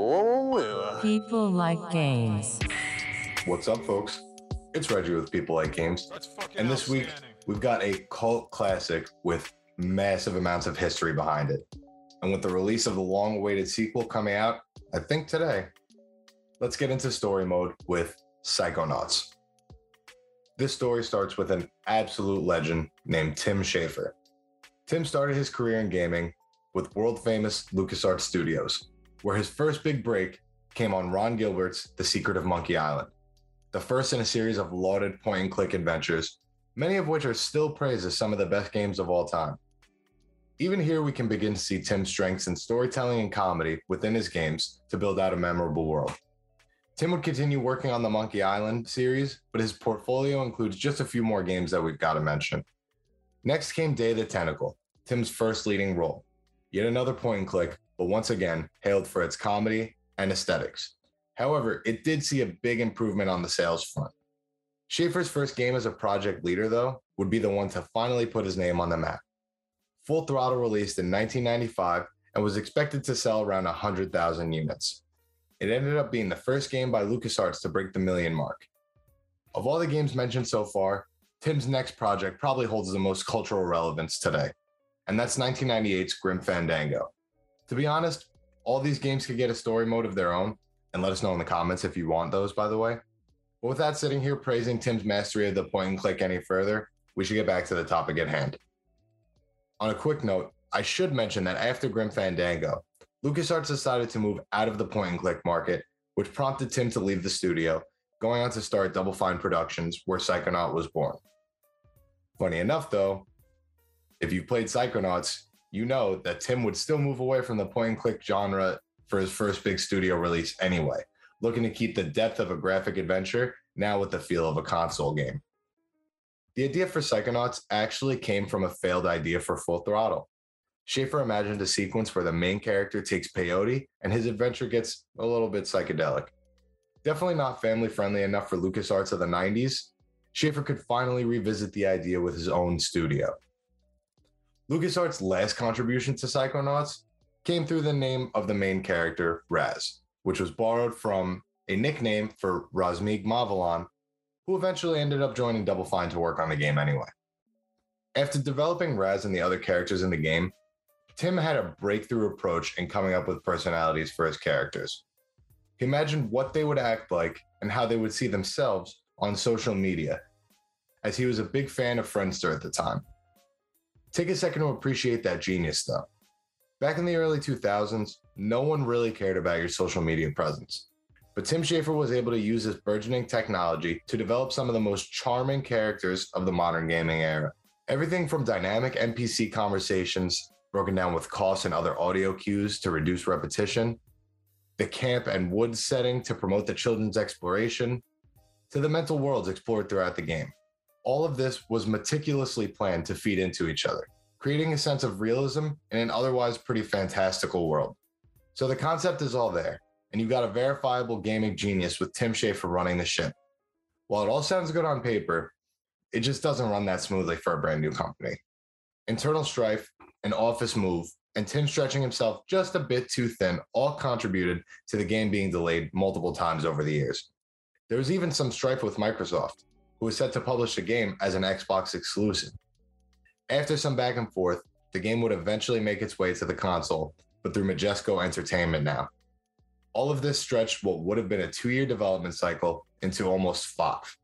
Oh, People like games. What's up, folks? It's Reggie with People Like Games. And this week, we've got a cult classic with massive amounts of history behind it. And with the release of the long awaited sequel coming out, I think today, let's get into story mode with Psychonauts. This story starts with an absolute legend named Tim Schafer. Tim started his career in gaming with world famous LucasArts Studios, where his first big break came on Ron Gilbert's The Secret of Monkey Island, the first in a series of lauded point and click adventures, many of which are still praised as some of the best games of all time. Even here, we can begin to see Tim's strengths in storytelling and comedy within his games to build out a memorable world. Tim would continue working on the Monkey Island series, but his portfolio includes just a few more games that we've got to mention. Next came Day of the Tentacle, Tim's first leading role. Yet another point and click, but once again, hailed for its comedy and aesthetics. However, it did see a big improvement on the sales front. Schafer's first game as a project leader, though, would be the one to finally put his name on the map. Full Throttle released in 1995 and was expected to sell around 100,000 units. It ended up being the first game by LucasArts to break the million mark. Of all the games mentioned so far, Tim's next project probably holds the most cultural relevance today, and that's 1998's Grim Fandango. To be honest, all these games could get a story mode of their own, and let us know in the comments if you want those, by the way. But without sitting here praising Tim's mastery of the point and click any further, we should get back to the topic at hand. On a quick note, I should mention that after Grim Fandango, LucasArts decided to move out of the point and click market, which prompted Tim to leave the studio, going on to start Double Fine Productions, where Psychonaut was born. Funny enough, though, if you've played Psychonauts, you know that Tim would still move away from the point and click genre for his first big studio release anyway, looking to keep the depth of a graphic adventure now with the feel of a console game. The idea for Psychonauts actually came from a failed idea for Full Throttle. Schafer imagined a sequence where the main character takes peyote and his adventure gets a little bit psychedelic. Definitely not family friendly enough for LucasArts of the 90s, Schafer could finally revisit the idea with his own studio. LucasArts' last contribution to Psychonauts came through the name of the main character, Raz, which was borrowed from a nickname for Razmig Mavlian, who eventually ended up joining Double Fine to work on the game anyway. After developing Raz and the other characters in the game, Tim had a breakthrough approach in coming up with personalities for his characters. He imagined what they would act like and how they would see themselves on social media, as he was a big fan of Friendster at the time. Take a second to appreciate that genius, though. Back in the early 2000s, no one really cared about your social media presence. But Tim Schafer was able to use this burgeoning technology to develop some of the most charming characters of the modern gaming era. Everything from dynamic NPC conversations, broken down with costs and other audio cues to reduce repetition, the camp and woods setting to promote the children's exploration, to the mental worlds explored throughout the game. All of this was meticulously planned to feed into each other, creating a sense of realism in an otherwise pretty fantastical world. So the concept is all there, and you've got a verifiable gaming genius with Tim Schafer running the ship. While it all sounds good on paper, it just doesn't run that smoothly for a brand new company. Internal strife, an office move, and Tim stretching himself just a bit too thin all contributed to the game being delayed multiple times over the years. There was even some strife with Microsoft, who was set to publish the game as an Xbox exclusive. After some back and forth, the game would eventually make its way to the console, but through Majesco Entertainment now. All of this stretched what would have been a two year development cycle into almost five.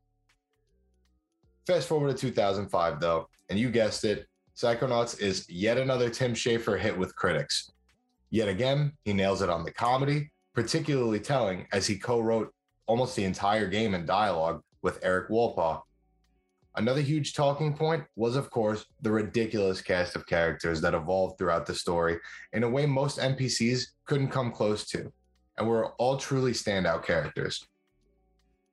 Fast forward to 2005, though, and you guessed it, Psychonauts is yet another Tim Schafer hit with critics. Yet again, he nails it on the comedy, particularly telling as he co wrote almost the entire game in dialogue with Erik Wolpaw. Another huge talking point was, of course, the ridiculous cast of characters that evolved throughout the story in a way most NPCs couldn't come close to, and were all truly standout characters.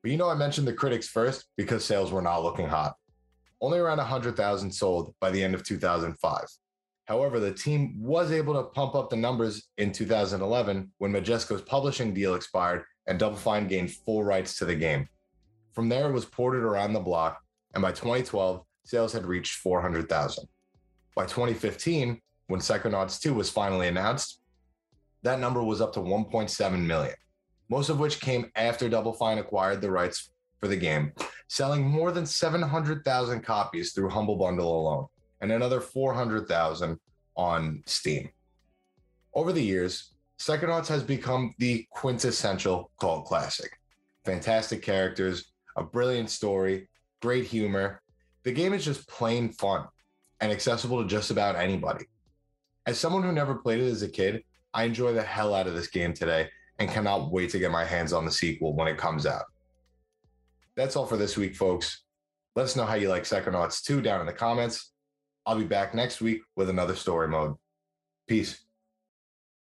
But you know, I mentioned the critics first because sales were not looking hot. Only around 100,000 sold by the end of 2005. However, the team was able to pump up the numbers in 2011 when Majesco's publishing deal expired and Double Fine gained full rights to the game. From there, it was ported around the block, and by 2012, sales had reached 400,000. By 2015, when Psychonauts 2 was finally announced, that number was up to 1.7 million, most of which came after Double Fine acquired the rights for the game, selling more than 700,000 copies through Humble Bundle alone, and another 400,000 on Steam. Over the years, Psychonauts has become the quintessential cult classic. Fantastic characters, a brilliant story, great humor. The game is just plain fun and accessible to just about anybody. As someone who never played it as a kid, I enjoy the hell out of this game today and cannot wait to get my hands on the sequel when it comes out. That's all for this week, folks. Let us know how you like Psychonauts 2 down in the comments. I'll be back next week with another story mode. Peace.